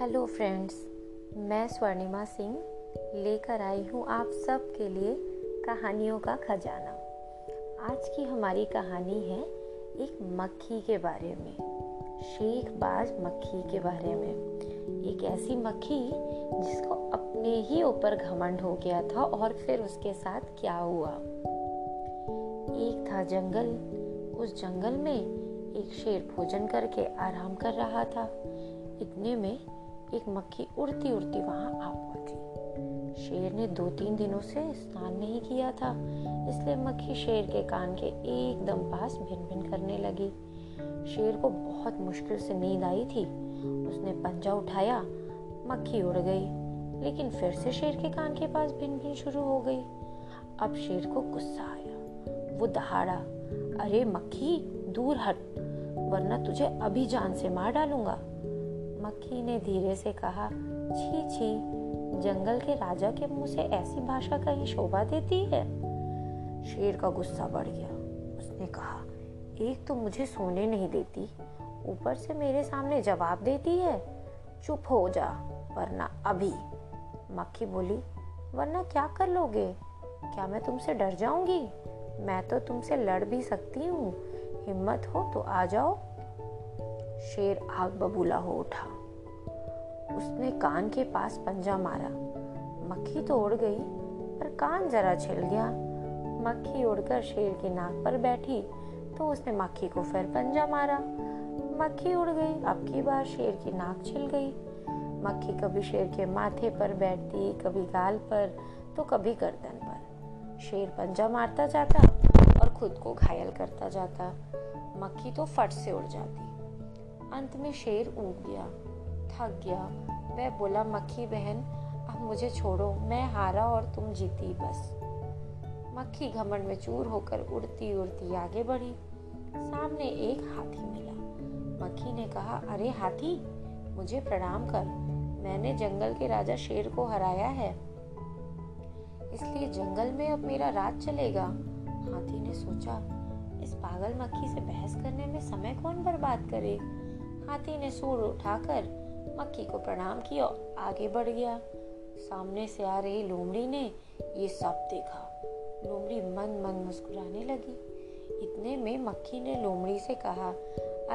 Hello friends, मैं स्वर्णिमा सिंह लेकर आई हूँ आप सब के लिए कहानियों का खजाना। आज की हमारी कहानी है एक मक्खी के बारे में, शेख बाज मक्खी के बारे में। एक ऐसी मक्खी जिसको अपने ही ऊपर घमंड हो गया था और फिर उसके साथ क्या हुआ? एक था जंगल, उस जंगल में एक शेर भोजन करके आराम कर रहा था। इतने में एक मक्खी उड़ती उड़ती वहाँ आ पहुँची। शेर ने दो तीन दिनों से स्नान नहीं किया था, इसलिए मक्खी शेर के कान के एकदम पास भिन भिन करने लगी। शेर को बहुत मुश्किल से नींद आई थी। उसने पंजा उठाया, मक्खी उड़ गई, लेकिन फिर से शेर के कान के पास भिन भिन शुरू हो गई। अब शेर को गुस्सा आया। वो दहाड़ा, अरे मक्खी, दूर हट, वरना तुझे अभी जान से मार डालूँगा। मक्खी ने धीरे से कहा, छी छी, जंगल के राजा के मुँह से ऐसी भाषा कहीं शोभा देती है? शेर का गुस्सा बढ़ गया। उसने कहा, एक तो मुझे सोने नहीं देती, ऊपर से मेरे सामने जवाब देती है। चुप हो जा, वरना अभी। मक्खी बोली, वरना क्या कर लोगे? क्या मैं तुमसे डर जाऊँगी? मैं तो तुमसे लड़ भी सकती हूँ। हिम्मत हो तो आ जाओ। शेर आग बबूला हो उठा। उसने कान के पास पंजा मारा। मक्खी तो उड़ गई, पर कान जरा छिल गया। मक्खी उड़कर शेर की नाक पर बैठी तो उसने मक्खी को फिर पंजा मारा। मक्खी उड़ गई, अब की बार शेर की नाक छिल गई। मक्खी कभी शेर के माथे पर बैठती, कभी गाल पर तो कभी गर्दन पर। शेर पंजा मारता जाता और खुद को घायल करता जाता। मक्खी तो फट से उड़ जाती। अंत में शेर उग गया, थक गया। वह बोला, मक्खी बहन, अब मुझे छोड़ो, मैं हारा और तुम जीती बस। मक्खी घमंड में चूर होकर उड़ती उड़ती आगे बढ़ी। सामने एक हाथी मिला। मक्खी ने कहा, अरे हाथी, मुझे प्रणाम कर। मैंने जंगल के राजा शेर को हराया है। इसलिए जंगल में अब मेरा राज चलेगा। हाथी ने सोचा, इस पागल मक्खी से बहस करने में समय कौन बर्बाद करे? हाथी ने सूर उठाकर मक्खी को प्रणाम किया, आगे बढ़ गया। सामने से आ रही लोमड़ी ने ये सब देखा। लोमड़ी मन मन मुस्कुराने लगी। इतने में मक्खी ने लोमड़ी से कहा,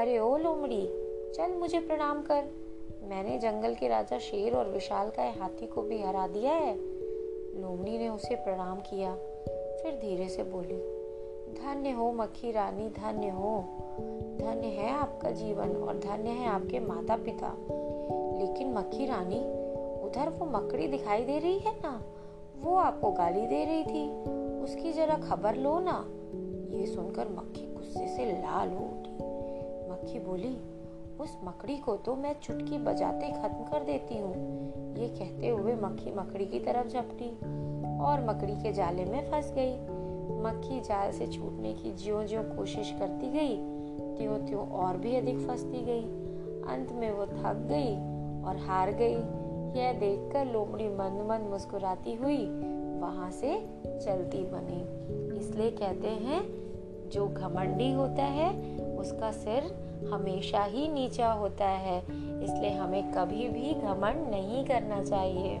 अरे ओ लोमड़ी, चल मुझे प्रणाम कर। मैंने जंगल के राजा शेर और विशाल का हाथी को भी हरा दिया है। लोमड़ी ने उसे प्रणाम किया, फिर धीरे से बोली धन्य हो, मक्खी रानी, धन्य हो। धन्य है आपका जीवन और धन्य है आपके माता पिता लेकिन मक्खी रानी, उधर वो मकड़ी दिखाई दे रही है ना? वो आपको गाली दे रही थी। उसकी जरा खबर लो ना। ये सुनकर मक्खी गुस्से से लाल हो उठी। मक्खी बोली, उस मकड़ी को तो मैं चुटकी बजाते खत्म कर देती हूँ। ये कहते हुए मक्खी मकड़ी की तरफ़ झपटी और मकड़ी के जाले में फंस गई। मक्खी जाल से छूटने की ज्यो ज्यो कोशिश करती गई त्यों त्यों और भी अधिक फंसती गई। अंत में वो थक गई और हार गई। यह देखकर लोमड़ी मंद मंद मुस्कुराती हुई वहाँ से चलती बनी। इसलिए कहते हैं, जो घमंडी होता है, उसका सिर हमेशा ही नीचा होता है। इसलिए हमें कभी भी घमंड नहीं करना चाहिए।